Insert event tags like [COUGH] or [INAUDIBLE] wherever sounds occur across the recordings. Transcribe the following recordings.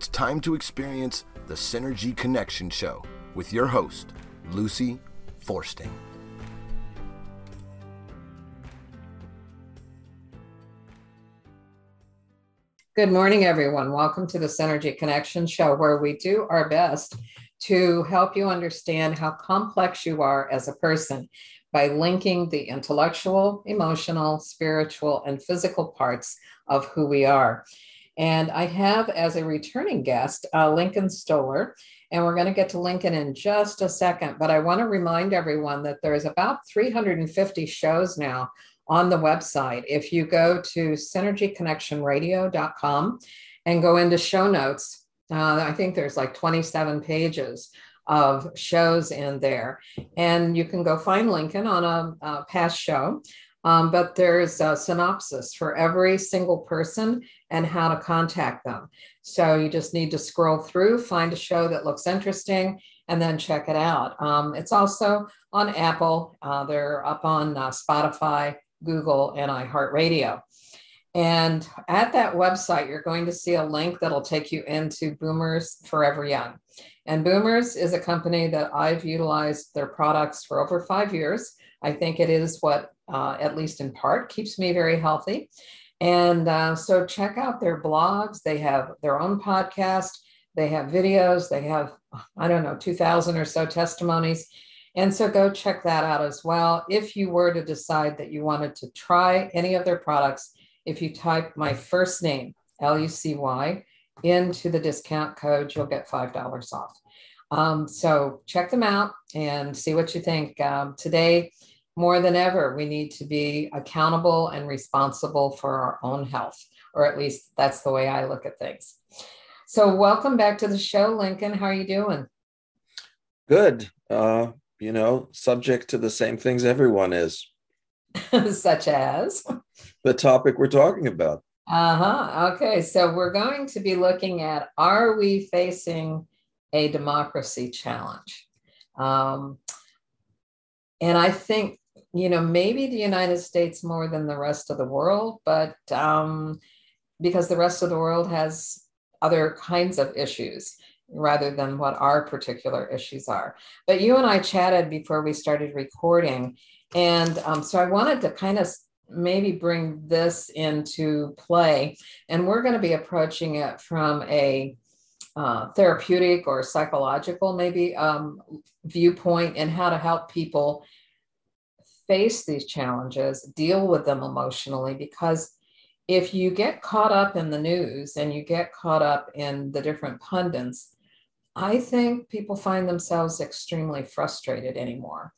It's time to experience the Synergy Connection Show with your host, Lucy Forsting. Good morning, everyone. Welcome to the Synergy Connection Show, where we do our best to help you understand how complex you are as a person by linking the intellectual, emotional, spiritual, and physical parts of who we are. And I have as a returning guest uh, Lincoln Stoller, and we're going to get to Lincoln in just a second. But I want to remind everyone that there's about 350 shows now on the website. If you go to synergyconnectionradio.com and go into show notes, uh, I think there's like 27 pages of shows in there. And you can go find Lincoln on a, a past show. Um, but there's a synopsis for every single person and how to contact them. So you just need to scroll through, find a show that looks interesting, and then check it out. Um, it's also on Apple, uh, they're up on uh, Spotify, Google, and iHeartRadio. And at that website, you're going to see a link that'll take you into Boomers Forever Young. And Boomers is a company that I've utilized their products for over five years. I think it is what, uh, at least in part, keeps me very healthy. And uh, so check out their blogs. They have their own podcast, they have videos, they have, I don't know, 2,000 or so testimonies. And so go check that out as well. If you were to decide that you wanted to try any of their products, if you type my first name, L U C Y, into the discount code, you'll get $5 off. Um, so check them out and see what you think. Um, today, more than ever, we need to be accountable and responsible for our own health, or at least that's the way I look at things. So, welcome back to the show, Lincoln. How are you doing? Good. Uh, you know, subject to the same things everyone is. [LAUGHS] Such as the topic we're talking about. Uh huh. Okay. So, we're going to be looking at are we facing a democracy challenge? Um, and I think you know, maybe the United States more than the rest of the world, but um, because the rest of the world has other kinds of issues rather than what our particular issues are. But you and I chatted before we started recording. And um, so I wanted to kind of maybe bring this into play. And we're going to be approaching it from a uh, therapeutic or psychological, maybe um, viewpoint and how to help people face these challenges, deal with them emotionally, because if you get caught up in the news and you get caught up in the different pundits, I think people find themselves extremely frustrated anymore.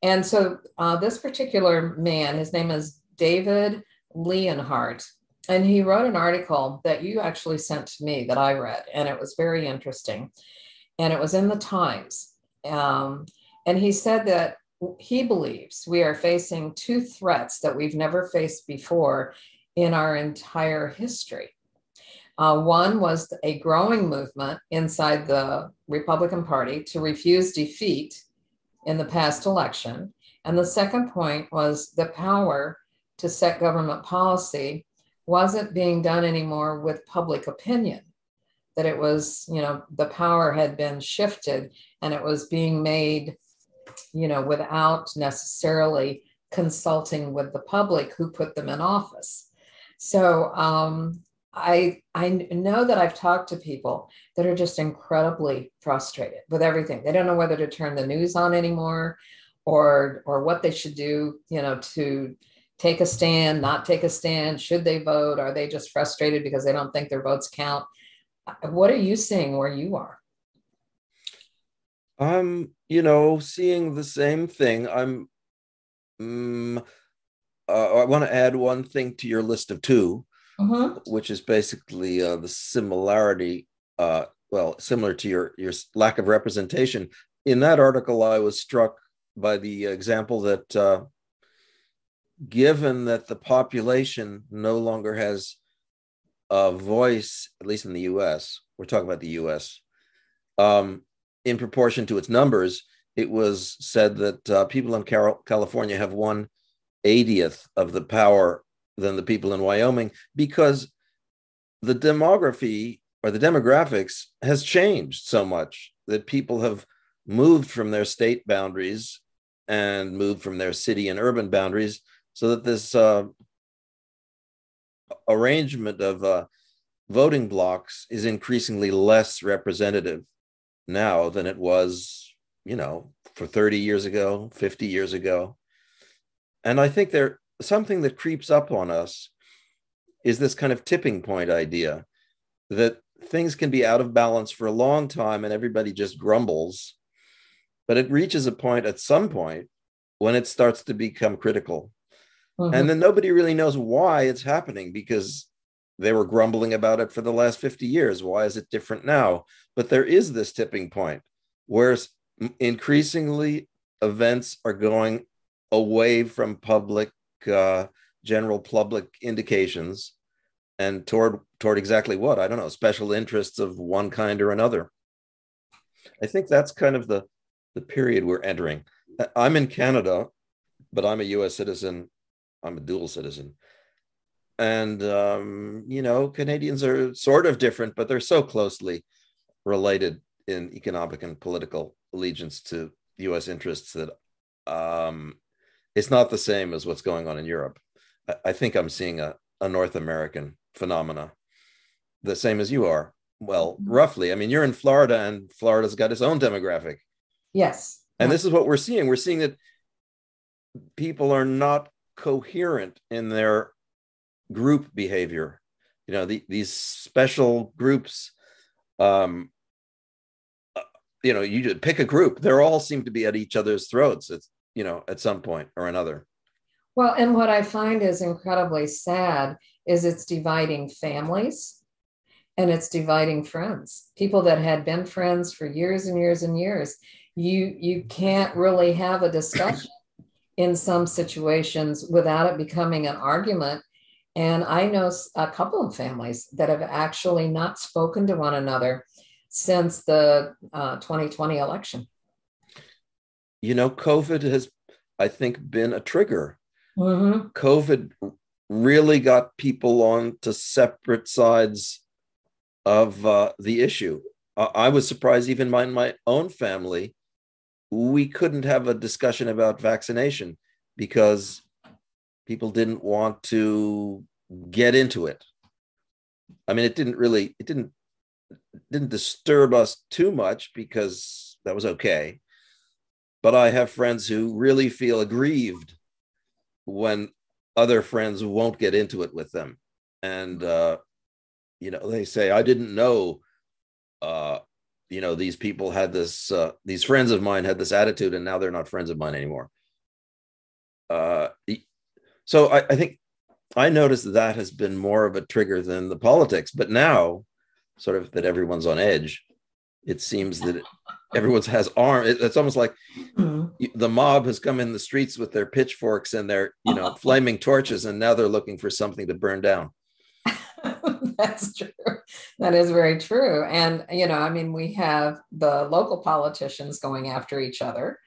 And so, uh, this particular man, his name is David Leonhardt, and he wrote an article that you actually sent to me that I read, and it was very interesting. And it was in the Times. Um, and he said that he believes we are facing two threats that we've never faced before in our entire history. Uh, one was a growing movement inside the Republican Party to refuse defeat in the past election. And the second point was the power to set government policy wasn't being done anymore with public opinion, that it was, you know, the power had been shifted and it was being made you know, without necessarily consulting with the public who put them in office. So um, I I know that I've talked to people that are just incredibly frustrated with everything. They don't know whether to turn the news on anymore, or or what they should do. You know, to take a stand, not take a stand. Should they vote? Are they just frustrated because they don't think their votes count? What are you seeing where you are? I'm, you know, seeing the same thing. I'm, um, uh, I want to add one thing to your list of 2 mm-hmm. which is basically uh, the similarity, uh, well, similar to your your lack of representation. In that article, I was struck by the example that, uh, given that the population no longer has a voice, at least in the U.S., we're talking about the U.S. Um, in proportion to its numbers, it was said that uh, people in California have one 80th of the power than the people in Wyoming because the demography or the demographics has changed so much that people have moved from their state boundaries and moved from their city and urban boundaries so that this uh, arrangement of uh, voting blocks is increasingly less representative now than it was, you know, for 30 years ago, 50 years ago. And I think there something that creeps up on us is this kind of tipping point idea that things can be out of balance for a long time and everybody just grumbles but it reaches a point at some point when it starts to become critical mm-hmm. and then nobody really knows why it's happening because they were grumbling about it for the last 50 years. Why is it different now? But there is this tipping point where increasingly events are going away from public uh, general public indications and toward toward exactly what? I don't know special interests of one kind or another. I think that's kind of the the period we're entering. I'm in canada but i'm a us citizen. I'm a dual citizen and um, you know canadians are sort of different but they're so closely related in economic and political allegiance to us interests that um, it's not the same as what's going on in europe. I, I think i'm seeing a, a north american phenomena the same as you are. Well mm-hmm. roughly. I mean you're in florida and florida's got its own demographic. Yes. And this is what we're seeing. We're seeing that people are not coherent in their group behavior. You know the, these special groups um uh, you know you just pick a group. They all seem to be at each other's throats it's you know at some point or another. Well and what i find is incredibly sad is it's dividing families and it's dividing friends. People that had been friends for years and years and years you you can't really have a discussion in some situations without it becoming an argument and i know a couple of families that have actually not spoken to one another since the uh, 2020 election you know covid has i think been a trigger mm-hmm. covid really got people on to separate sides of uh, the issue. Uh, I was surprised, even my, my own family, we couldn't have a discussion about vaccination because people didn't want to get into it. I mean, it didn't really, it didn't didn't disturb us too much because that was okay. But I have friends who really feel aggrieved when other friends won't get into it with them and uh, you know they say i didn't know uh, you know these people had this uh, these friends of mine had this attitude and now they're not friends of mine anymore uh, so I, I think i noticed that that has been more of a trigger than the politics but now sort of that everyone's on edge it seems that everyone's has arm it's almost like mm-hmm. the mob has come in the streets with their pitchforks and their you know [LAUGHS] flaming torches and now they're looking for something to burn down. [LAUGHS] That's true. That is very true. And you know i mean we have the local politicians going after each other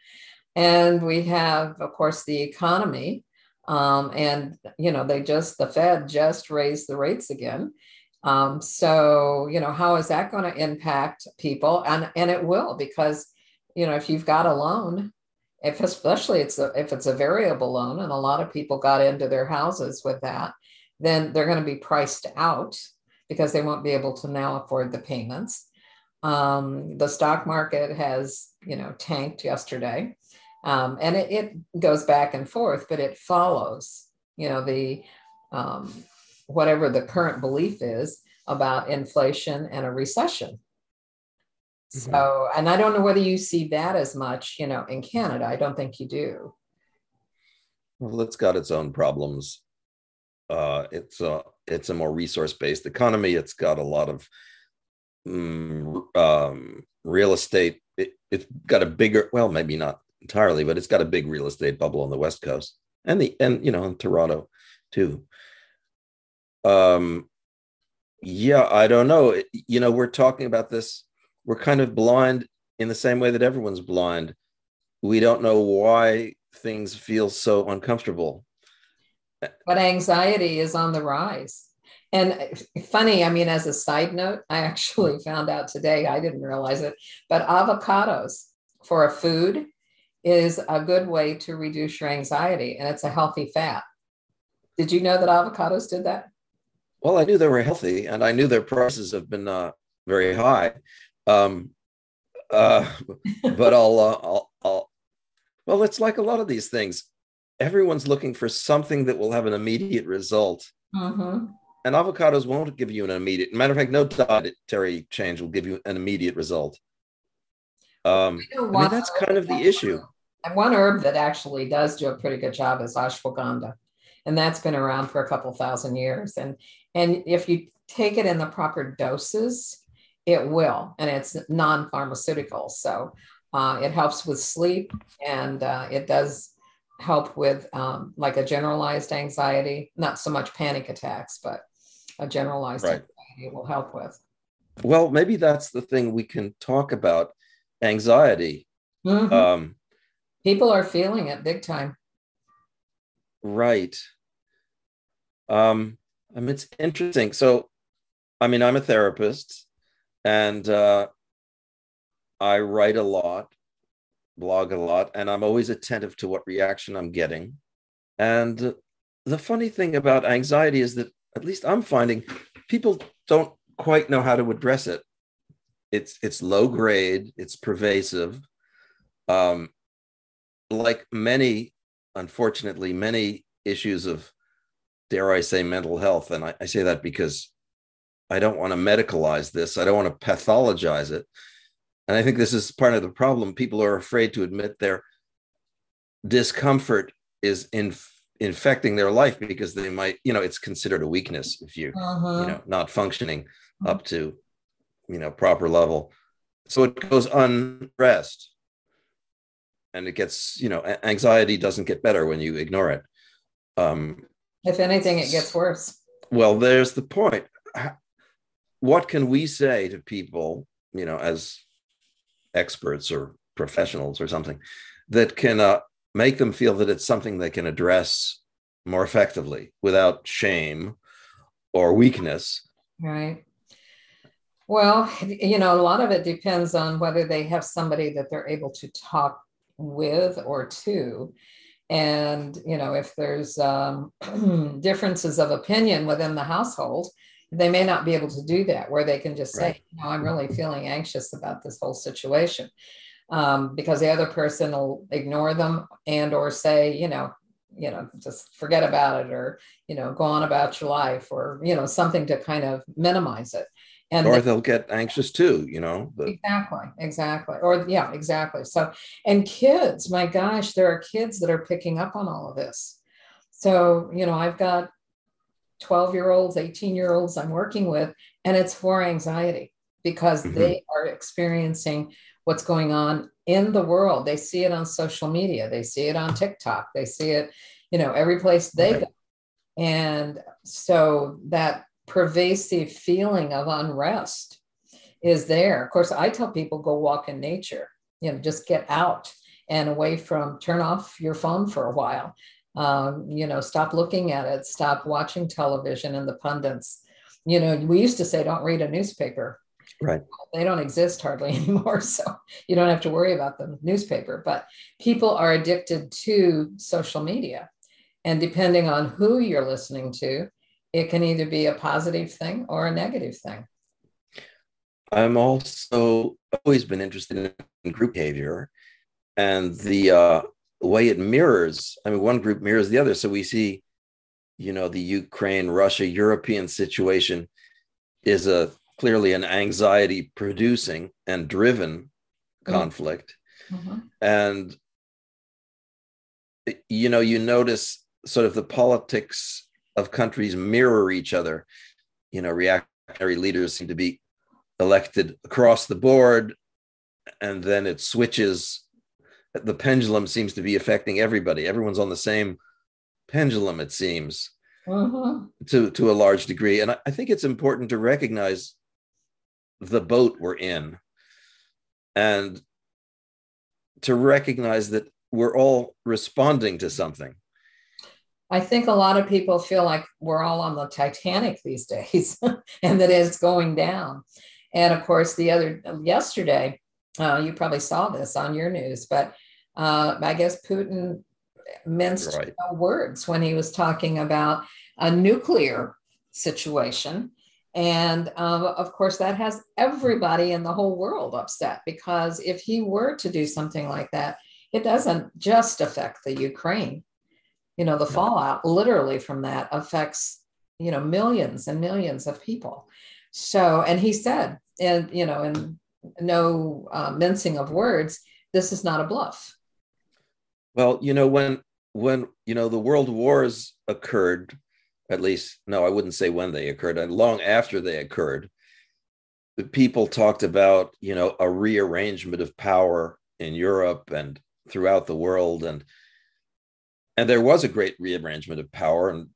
and we have of course the economy um, and you know they just the fed just raised the rates again um, so, you know, how is that going to impact people? And and it will because, you know, if you've got a loan, if especially it's a, if it's a variable loan, and a lot of people got into their houses with that, then they're going to be priced out because they won't be able to now afford the payments. Um, the stock market has, you know, tanked yesterday, um, and it, it goes back and forth, but it follows, you know, the um, whatever the current belief is about inflation and a recession. Mm-hmm. So, and I don't know whether you see that as much, you know, in Canada. I don't think you do. Well, it's got its own problems. Uh, it's a it's a more resource based economy. It's got a lot of um, um, real estate. It, it's got a bigger, well, maybe not entirely, but it's got a big real estate bubble on the west coast and the and you know in Toronto too. Um, yeah, I don't know. You know, we're talking about this. We're kind of blind in the same way that everyone's blind. We don't know why things feel so uncomfortable. But anxiety is on the rise. And funny, I mean, as a side note, I actually found out today, I didn't realize it, but avocados for a food is a good way to reduce your anxiety and it's a healthy fat. Did you know that avocados did that? Well, I knew they were healthy and I knew their prices have been uh, very high. Um, uh, [LAUGHS] but I'll, uh, I'll, I'll, well, it's like a lot of these things. Everyone's looking for something that will have an immediate result. Mm-hmm. And avocados won't give you an immediate. Matter of fact, no dietary change will give you an immediate result. Um, I mean, that's kind of the issue. And one herb that actually does do a pretty good job is ashwagandha, and that's been around for a couple thousand years. And and if you take it in the proper doses, it will, and it's non-pharmaceutical, so uh, it helps with sleep, and uh, it does help with um, like a generalized anxiety, not so much panic attacks, but a generalized right. anxiety will help with. Well, maybe that's the thing we can talk about anxiety. Mm-hmm. Um, People are feeling it big time. Right. Um, I mean, it's interesting. So, I mean, I'm a therapist and uh, I write a lot, blog a lot, and I'm always attentive to what reaction I'm getting. And the funny thing about anxiety is that, at least I'm finding, people don't quite know how to address it. It's it's low grade, it's pervasive. Um, like many, unfortunately, many issues of, dare I say, mental health, and I, I say that because I don't want to medicalize this, I don't want to pathologize it. And I think this is part of the problem. People are afraid to admit their discomfort is in, infecting their life because they might, you know, it's considered a weakness if you, uh-huh. you know, not functioning uh-huh. up to, you know, proper level. So it goes unrest and it gets you know anxiety doesn't get better when you ignore it. Um, if anything it gets worse. Well there's the point. What can we say to people you know as experts or professionals or something that can uh, make them feel that it's something they can address more effectively without shame or weakness? Right. Well, you know, a lot of it depends on whether they have somebody that they're able to talk with or to. And you know if there's um, [CLEARS THROAT] differences of opinion within the household they may not be able to do that where they can just say right. you know, i'm really feeling anxious about this whole situation. Um, because the other person will ignore them and or say you know you know just forget about it or you know go on about your life or you know something to kind of minimize it and or they'll get anxious too you know but. exactly exactly or yeah exactly so and kids my gosh there are kids that are picking up on all of this so you know i've got 12 year olds 18 year olds i'm working with and it's for anxiety because mm-hmm. they are experiencing what's going on in the world they see it on social media they see it on tiktok they see it you know every place they right. go and so that pervasive feeling of unrest is there. Of course, I tell people go walk in nature, you know, just get out and away from, turn off your phone for a while. Um, you know, stop looking at it, stop watching television and the pundits. You know, we used to say, don't read a newspaper. Right. They don't exist hardly [LAUGHS] anymore. So you don't have to worry about the newspaper. But people are addicted to social media. And depending on who you're listening to, it can either be a positive thing or a negative thing. I'm also always been interested in group behavior and the uh, way it mirrors. I mean, one group mirrors the other. So we see, you know, the Ukraine, Russia, European situation is a clearly an anxiety producing and driven mm-hmm. conflict. Mm-hmm. And, you know, you notice sort of the politics of countries mirror each other. You know, reactionary leaders seem to be elected across the board, and then it switches. The pendulum seems to be affecting everybody. Everyone's on the same pendulum, it seems, mm-hmm. to, to a large degree. And I, I think it's important to recognize the boat we're in and to recognize that we're all responding to something I think a lot of people feel like we're all on the Titanic these [LAUGHS] days and that it's going down. And of course, the other yesterday, uh, you probably saw this on your news, but uh, I guess Putin minced right. no words when he was talking about a nuclear situation. And um, of course, that has everybody in the whole world upset because if he were to do something like that, it doesn't just affect the Ukraine. You know, the fallout literally from that affects, you know, millions and millions of people. So, and he said, and, you know, in no uh, mincing of words, this is not a bluff. Well, you know, when when you know the world wars occurred, at least no, I wouldn't say when they occurred, and long after they occurred, the people talked about you know a rearrangement of power in Europe and throughout the world, and and there was a great rearrangement of power and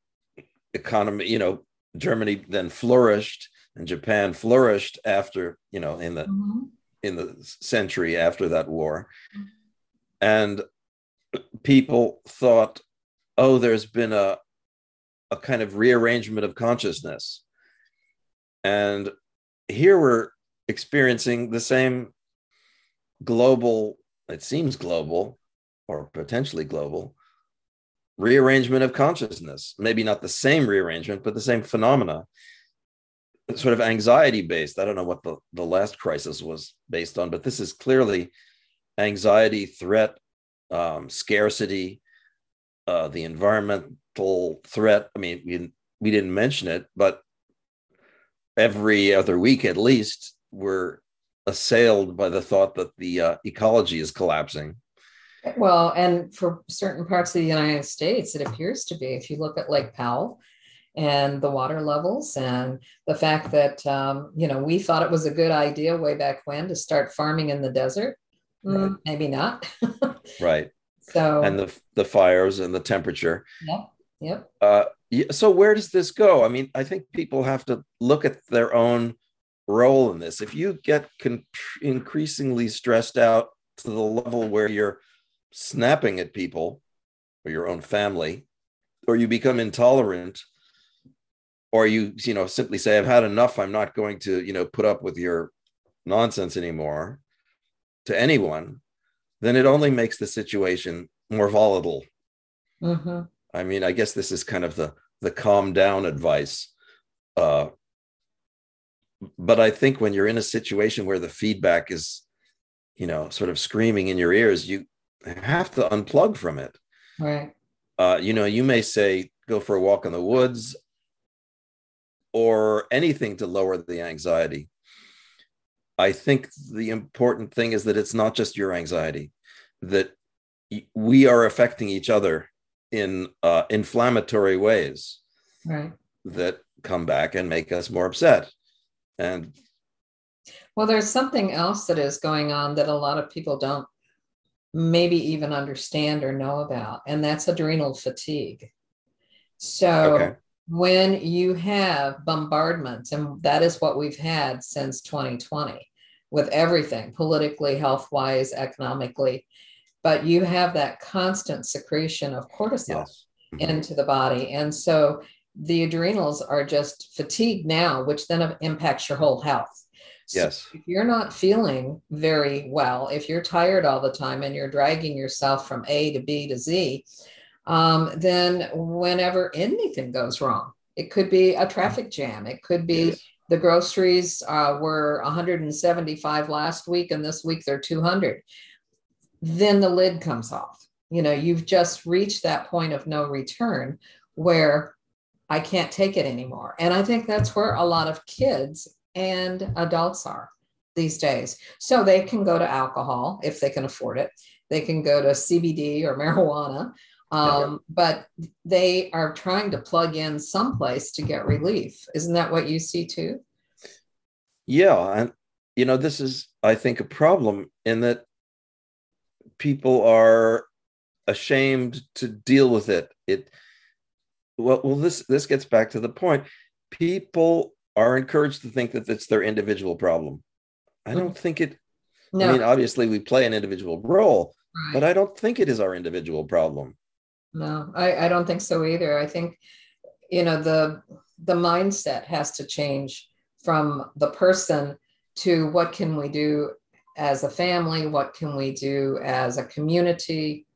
economy. You know, Germany then flourished, and Japan flourished after you know in the mm-hmm. in the century after that war, mm-hmm. and people thought, oh, there's been a, a kind of rearrangement of consciousness. And here we're experiencing the same global, it seems global or potentially global, rearrangement of consciousness. Maybe not the same rearrangement, but the same phenomena. Sort of anxiety based. I don't know what the, the last crisis was based on, but this is clearly anxiety, threat, um, scarcity, uh, the environmental threat. I mean, we, we didn't mention it, but every other week at least, we're assailed by the thought that the uh, ecology is collapsing. Well, and for certain parts of the United States, it appears to be. If you look at Lake Powell and the water levels, and the fact that, um, you know, we thought it was a good idea way back when to start farming in the desert. Mm, maybe not. [LAUGHS] right. So and the the fires and the temperature. Yep. Yep. Uh, so where does this go? I mean, I think people have to look at their own role in this. If you get con- increasingly stressed out to the level where you're snapping at people or your own family, or you become intolerant, or you you know simply say, "I've had enough. I'm not going to you know put up with your nonsense anymore." to anyone, then it only makes the situation more volatile. Mm-hmm. I mean, I guess this is kind of the the calm down advice. Uh, but I think when you're in a situation where the feedback is, you know, sort of screaming in your ears, you have to unplug from it. Right. Uh, you know, you may say, go for a walk in the woods or anything to lower the anxiety. I think the important thing is that it's not just your anxiety, that we are affecting each other in uh, inflammatory ways right. that come back and make us more upset. And well, there's something else that is going on that a lot of people don't maybe even understand or know about, and that's adrenal fatigue. So, okay when you have bombardments, and that is what we've had since 2020 with everything politically, health wise, economically, but you have that constant secretion of cortisol yes. mm-hmm. into the body. And so the adrenals are just fatigued now, which then impacts your whole health. So yes. If you're not feeling very well, if you're tired all the time and you're dragging yourself from A to B to Z, um, then whenever anything goes wrong, it could be a traffic jam, it could be yes. the groceries uh, were 175 last week, and this week they're 200. Then the lid comes off. You know, you've just reached that point of no return where I can't take it anymore. And I think that's where a lot of kids and adults are these days. So they can go to alcohol if they can afford it. They can go to CBD or marijuana um, but they are trying to plug in someplace to get relief. Isn't that what you see too? Yeah, and you know this is, I think, a problem in that people are ashamed to deal with it. It well, well, this this gets back to the point. People are encouraged to think that it's their individual problem. I don't think it. No. I mean, obviously, we play an individual role, right. but I don't think it is our individual problem No, I, I don't think so either. I think, you know, the the mindset has to change from the person to what can we do as a family, what can we do as a community,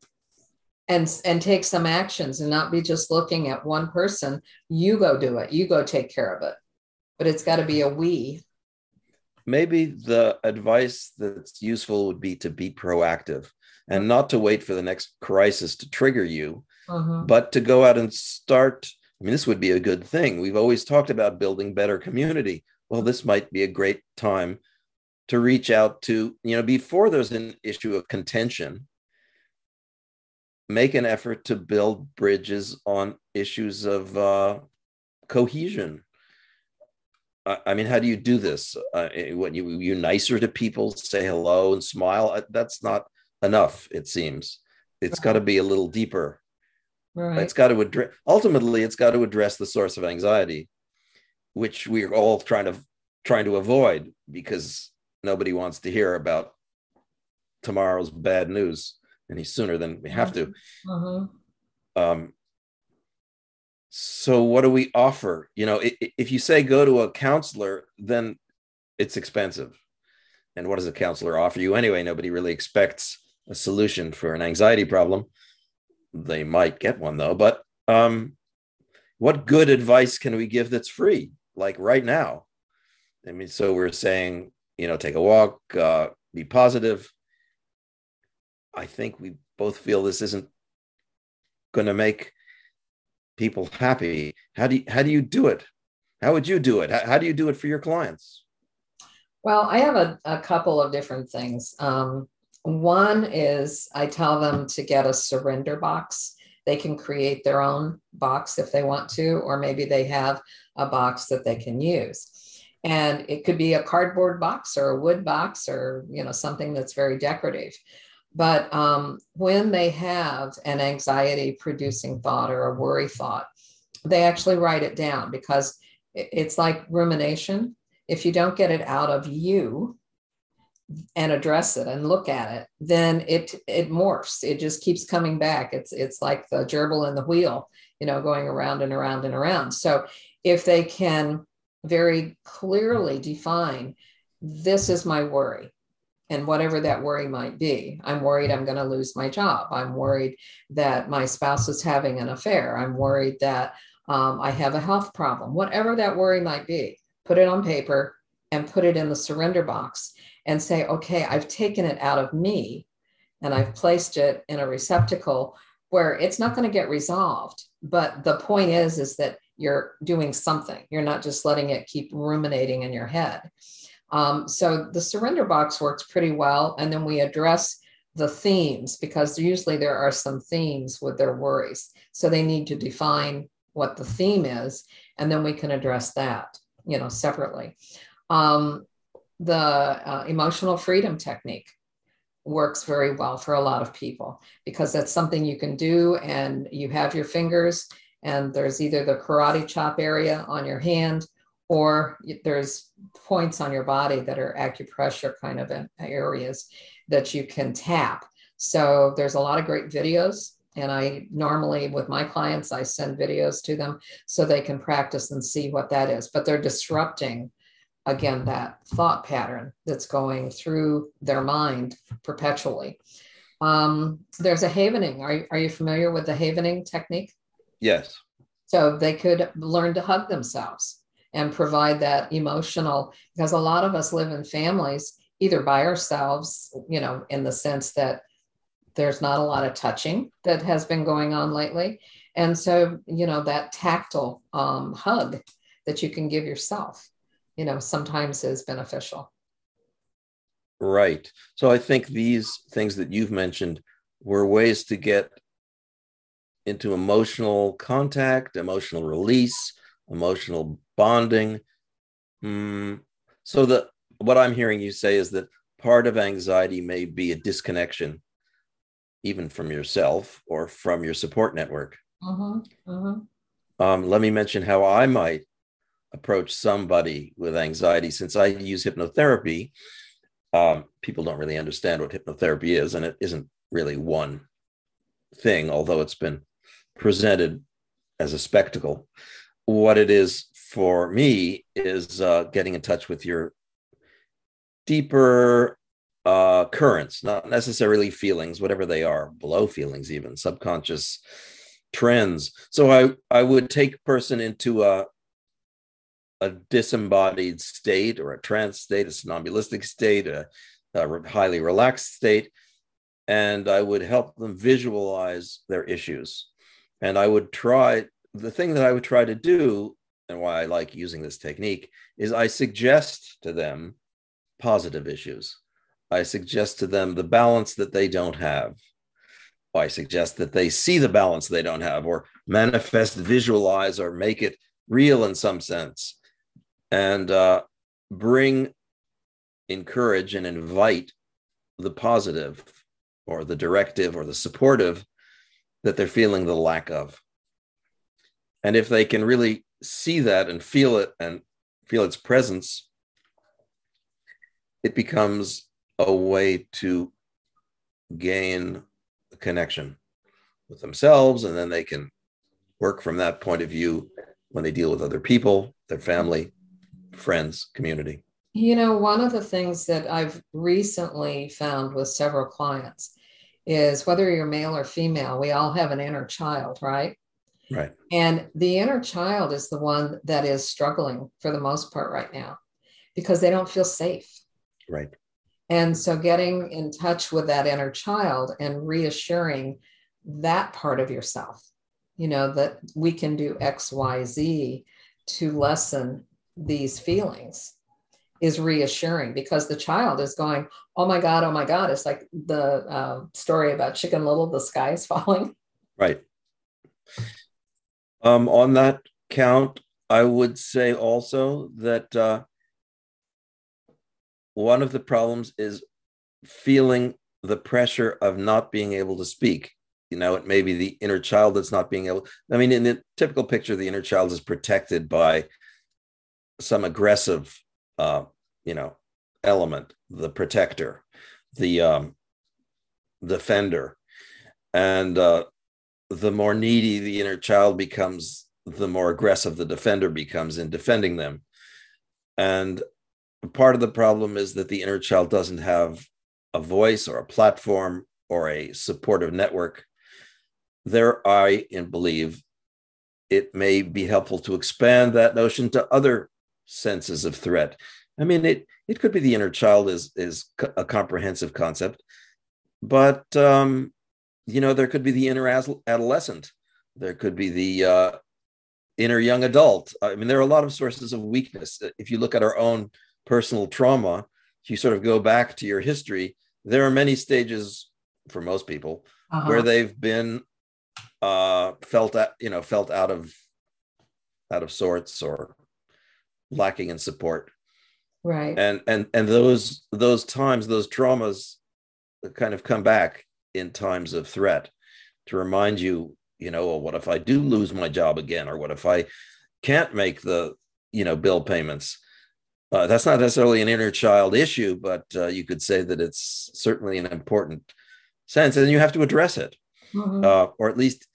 and and take some actions and not be just looking at one person. You go do it. You go take care of it. But it's got to be a we. Maybe the advice that's useful would be to be proactive and not to wait for the next crisis to trigger you, Mhm. but to go out and start. I mean, this would be a good thing. We've always talked about building better community. Well, this might be a great time to reach out to, you know, before there's an issue of contention, make an effort to build bridges on issues of uh, cohesion. I mean, how do you do this? Uh, what you you nicer to people, say hello and smile? Uh, That's not enough. It seems it's got to be a little deeper. Right. It's got to address. Ultimately, it's got to address the source of anxiety, which we're all trying to trying to avoid because nobody wants to hear about tomorrow's bad news any sooner than we have to. Mhm. Um, so what do we offer? You know, if you say go to a counselor, then it's expensive. And what does a counselor offer you anyway? Nobody really expects a solution for an anxiety problem. They might get one though, but um, what good advice can we give that's free, like right now? I mean, so we're saying, you know, take a walk, uh, be positive. I think we both feel this isn't going to make people happy. How do you, how do you do it? How would you do it? How, how do you do it for your clients? Well, I have a, a couple of different things. Um, one is I tell them to get a surrender box. They can create their own box if they want to, or maybe they have a box that they can use. And it could be a cardboard box or a wood box or you know something that's very decorative. But um, when they have an anxiety producing thought or a worry thought, they actually write it down because it's like rumination. If you don't get it out of you and address it and look at it then it it morphs. It just keeps coming back. It's it's like the gerbil in the wheel you know going around and around and around. So if they can very clearly define this is my worry and whatever that worry might be i'm worried i'm going to lose my job i'm worried that my spouse is having an affair i'm worried that um, i have a health problem whatever that worry might be put it on paper and put it in the surrender box and say, okay, I've taken it out of me and I've placed it in a receptacle where it's not going to get resolved. But the point is, is that you're doing something. You're not just letting it keep ruminating in your head. Um, so the surrender box works pretty well. And then we address the themes because usually there are some themes with their worries. So they need to define what the theme is, and then we can address that, you know, separately. Um, the uh, emotional freedom technique works very well for a lot of people because that's something you can do and you have your fingers and there's either the karate chop area on your hand or there's points on your body that are acupressure kind of areas that you can tap. So there's a lot of great videos and i normally with my clients i send videos to them so they can practice and see what that is. But they're disrupting again that thought pattern that's going through their mind perpetually. Um, there's a havening. Are, are you familiar with the havening technique? Yes. so they could learn to hug themselves and provide that emotional because a lot of us live in families either by ourselves you know in the sense that there's not a lot of touching that has been going on lately and so you know that tactile um, hug that you can give yourself you know sometimes is beneficial Right. So I think these things that you've mentioned were ways to get into emotional contact, emotional release, emotional bonding. Mm, so the what I'm hearing you say is that part of anxiety may be a disconnection, even from yourself or from your support network. Mhm, mhm. Um, let me mention how I might approach somebody with anxiety. Since I use hypnotherapy, um, people don't really understand what hypnotherapy is, and it isn't really one thing, although it's been presented as a spectacle. What it is for me is uh, getting in touch with your deeper uh, currents, not necessarily feelings, whatever they are, below feelings, even subconscious trends. So I I would take a person into a a disembodied state or a trance state, a somnambulistic state, a, a highly relaxed state, and I would help them visualize their issues. And I would try the thing that I would try to do, and why I like using this technique, is I suggest to them positive issues. I suggest to them the balance that they don't have. I suggest that they see the balance they don't have, or manifest, visualize, or make it real in some sense, and uh, bring, encourage, and invite the positive, or the directive, or the supportive that they're feeling the lack of. And if they can really see that and feel it and feel its presence, it becomes a way to gain a connection with themselves. And then they can work from that point of view when they deal with other people, their family, friends, community. You know, one of the things that I've recently found with several clients is whether you're male or female, we all have an inner child, right? Right. And the inner child is the one that is struggling for the most part right now because they don't feel safe. Right. And so getting in touch with that inner child and reassuring that part of yourself, you know, that we can do X, Y, Z to lessen these feelings is reassuring because the child is going, Oh my God, oh my God. It's like the uh, story about Chicken Little, the sky is [LAUGHS] falling. Right. Um, on that count, I would say also that uh, one of the problems is feeling the pressure of not being able to speak. You know, it may be the inner child that's not being able. I mean, in the typical picture, the inner child is protected by some aggressive, uh, you know, element, the protector, the um, defender, and uh, the more needy the inner child becomes, the more aggressive the defender becomes in defending them. And part of the problem is that the inner child doesn't have a voice or a platform or a supportive network. There, I believe it may be helpful to expand that notion to other senses of threat. I mean, it it could be the inner child is is a comprehensive concept, but um, you know there could be the inner adolescent, there could be the uh, inner young adult. I mean, there are a lot of sources of weakness. If you look at our own personal trauma, if you sort of go back to your history, there are many stages for most people uh-huh. where they've been uh, felt at, you know felt out of out of sorts or lacking in support right and and and those those times those traumas kind of come back in times of threat to remind you you know well, what if i do lose my job again or what if i can't make the you know bill payments uh, that's not necessarily an inner child issue, but uh, you could say that it's certainly an important sense, and you have to address it, mm-hmm. uh, or at least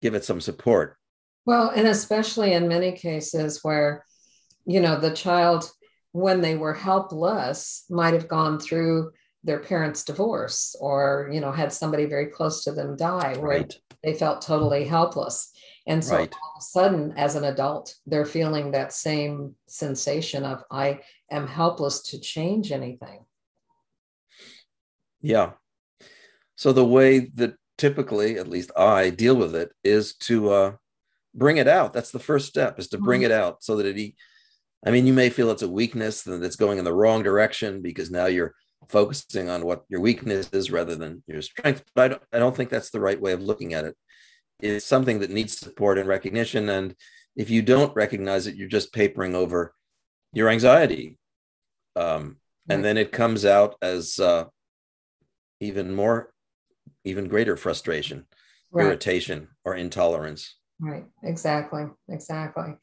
give it some support. Well, and especially in many cases where, you know, the child, when they were helpless, might have gone through their parents' divorce, or you know, had somebody very close to them die, where right. they felt totally helpless. And so right. all of a sudden, as an adult, they're feeling that same sensation of, I am helpless to change anything. Yeah. So the way that typically, at least I deal with it, is to uh, bring it out. That's the first step, is to bring mm-hmm. it out so that it. I mean, you may feel it's a weakness that's going in the wrong direction because now you're focusing on what your weakness is rather than your strength. But I don't, I don't think that's the right way of looking at it. it is something that needs support and recognition. And if you don't recognize it, you're just papering over your anxiety. Um, and then it comes out as uh, even more, even greater frustration, right. irritation, or intolerance. Right. Exactly. Exactly.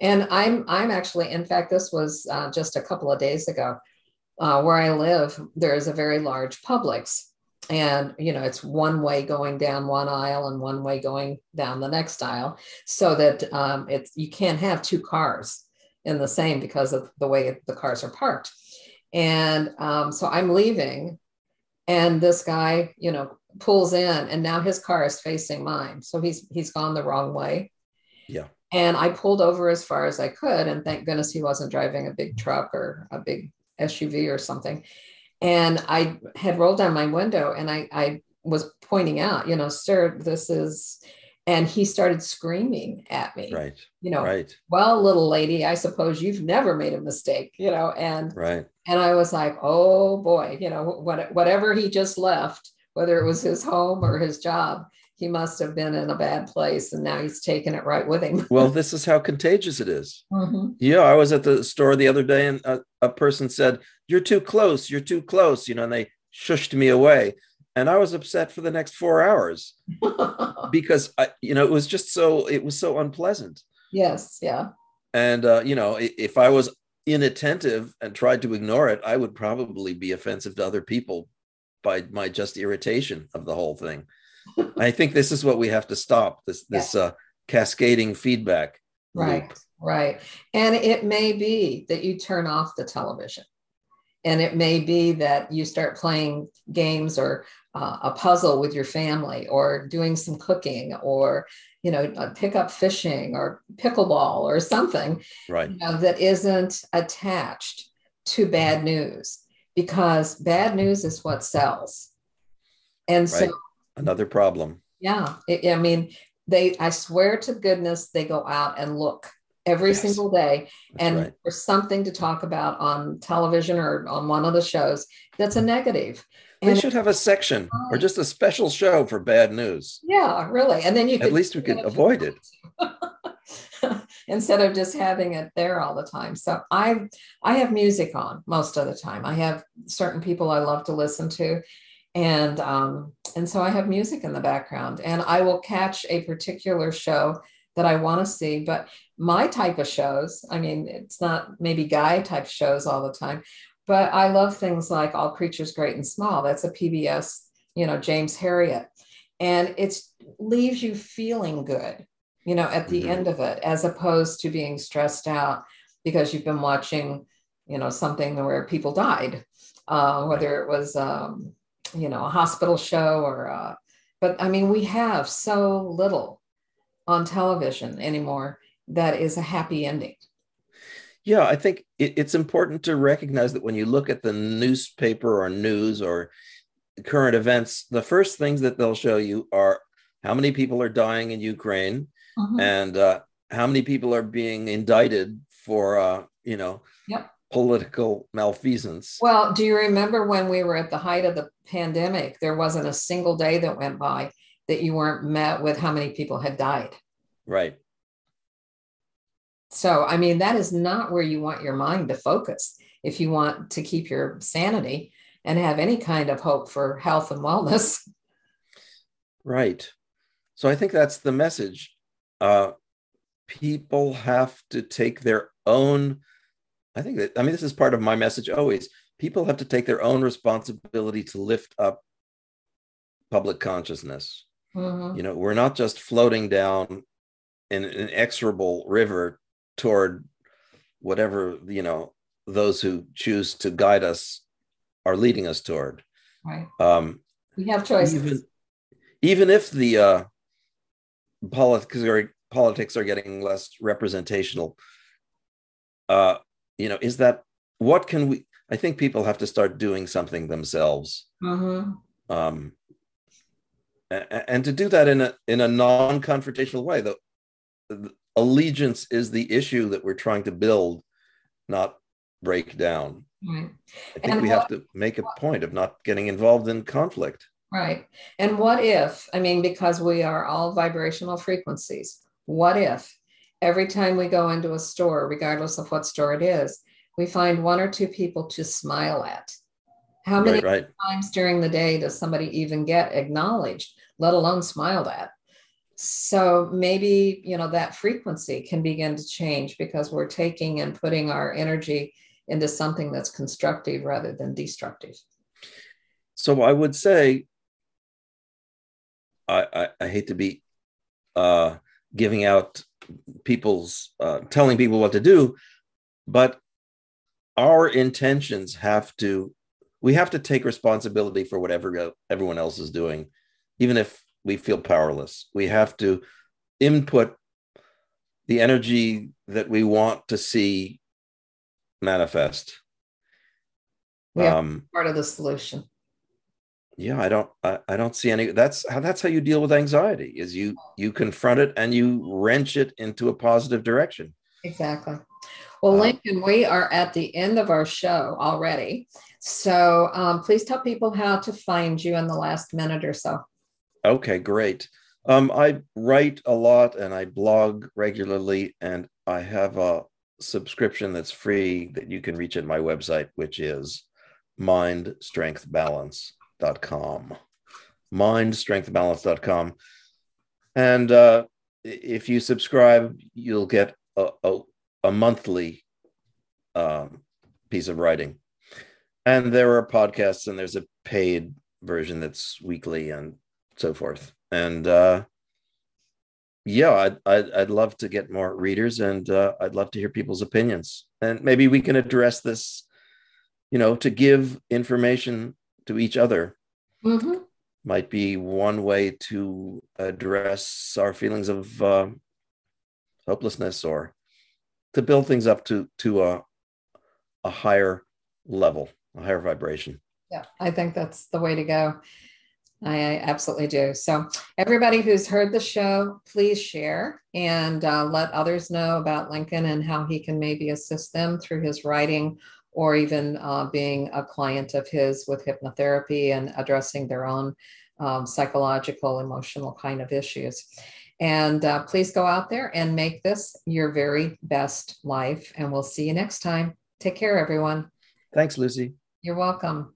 And I'm I'm actually, in fact, this was uh, just a couple of days ago. Uh, where I live, there is a very large Publix, and you know it's one way going down one aisle and one way going down the next aisle so that um, it's you can't have two cars in the same because of the way the cars are parked. And um, so i'm leaving and this guy you know pulls in and now his car is facing mine. So he's he's gone the wrong way. Yeah. And i pulled over as far as i could and thank goodness he wasn't driving a big truck or a big suv or something and I had rolled down my window and I, I was pointing out, you know, sir, this is, and he started screaming at me. Right. You know, right. well, little lady, I suppose you've never made a mistake, you know, and, right. And I was like, oh boy, you know, what, whatever he just left, whether it was his home or his job, he must have been in a bad place and now he's taking it right with him. well, this is how contagious it is. [LAUGHS] Mm-hmm. Yeah, I was at the store the other day and a, a, person said, You're too close, you're too close, you know, and they shushed me away. And I was upset for the next four hours [LAUGHS] because I, you know, it was just so it was so unpleasant. Yes, yeah. And uh, you know, if I was inattentive and tried to ignore it, I would probably be offensive to other people by my just irritation of the whole thing. I think this is what we have to stop this this yeah. uh, cascading feedback. Right, loop. right. And it may be that you turn off the television, and it may be that you start playing games or uh, a puzzle with your family, or doing some cooking, or you know, uh, pick up fishing or pickleball or something. Right. You know, that isn't attached to bad news because bad news is what sells. And right. so another problem. Yeah. It, I mean, they, I swear to goodness, they go out and look every yes. single day that's and right. for something to talk about on television or on one of the shows that's a negative. They and should have a section or just a special show for bad news. Yeah, really. And then you at least we could avoid it. [LAUGHS] instead of just having it there all the time. So I I have music on most of the time. I have certain people I love to listen to and um, and so I have music in the background, and I will catch a particular show that I want to see. But my type of shows, I mean, it's not maybe guy type shows all the time, but I love things like All Creatures Great and Small. That's a PBS, you know, James Herriot, and it leaves you feeling good, you know, at the mm-hmm. end of it, as opposed to being stressed out because you've been watching, you know, something where people died, uh, whether it was. Um, you know a hospital show or uh, but i mean we have so little on television anymore that is a happy ending yeah i think it, it's important to recognize that when you look at the newspaper or news or current events the first things that they'll show you are how many people are dying in ukraine mm-hmm. and uh, how many people are being indicted for uh, you know yep political malfeasance. Well, do you remember when we were at the height of the pandemic? There wasn't a single day that went by that you weren't met with how many people had died. Right. So, I mean, that is not where you want your mind to focus if you want to keep your sanity and have any kind of hope for health and wellness. [LAUGHS] Right. So, I think that's the message. Uh, people have to take their own I think that, I mean, this is part of my message always. People have to take their own responsibility to lift up public consciousness. Mm-hmm. You know, we're not just floating down an inexorable river toward whatever, you know, those who choose to guide us are leading us toward. Right. Um, we have choices. Even, even if the uh, politics are, politics are getting less representational, uh, you know is that what can we i think people have to start doing something themselves mm-hmm. um, and to do that in a in a non-confrontational way the, the, allegiance is the issue that we're trying to build not break down right. i think and we what, have to make a point of not getting involved in conflict right and what if i mean because we are all vibrational frequencies what if every time we go into a store, regardless of what store it is, we find one or two people to smile at. How many right, right. times during the day does somebody even get acknowledged, let alone smiled at? So maybe, you know, that frequency can begin to change because we're taking and putting our energy into something that's constructive rather than destructive. So I would say I, I, I hate to be uh, giving out people's uh, telling people what to do, but our intentions have to we have to take responsibility for whatever everyone else is doing, even if we feel powerless. We have to input the energy that we want to see manifest. Yeah, um, part of the solution. Yeah, I don't, I, I don't see any. That's how that's how you deal with anxiety. Is you you confront it and you wrench it into a positive direction. Exactly. Well, uh, Lincoln, we are at the end of our show already. So um, please tell people how to find you in the last minute or so. Okay, great. Um, I write a lot and I blog regularly, and I have a subscription that's free that you can reach at my website, which is mindstrengthbalance.com. Mindstrengthbalance.com. And uh, if you subscribe, you'll get a, a, a monthly um, piece of writing. And there are podcasts, and there's a paid version that's weekly and so forth. And uh, yeah, I'd, I'd, I'd love to get more readers, and uh, I'd love to hear people's opinions. And maybe we can address this, you know, to give information to each other. Mm-hmm. Might be one way to address our feelings of uh, hopelessness or to build things up to to a a higher level, a higher vibration. Yeah, I think that's the way to go. I absolutely do. So, everybody who's heard the show, please share and uh, let others know about Lincoln and how he can maybe assist them through his writing or even uh, being a client of his with hypnotherapy and addressing their own um, psychological, emotional kind of issues. And uh, please go out there and make this your very best life. And we'll see you next time. Take care, everyone. Thanks, Lucy. You're welcome.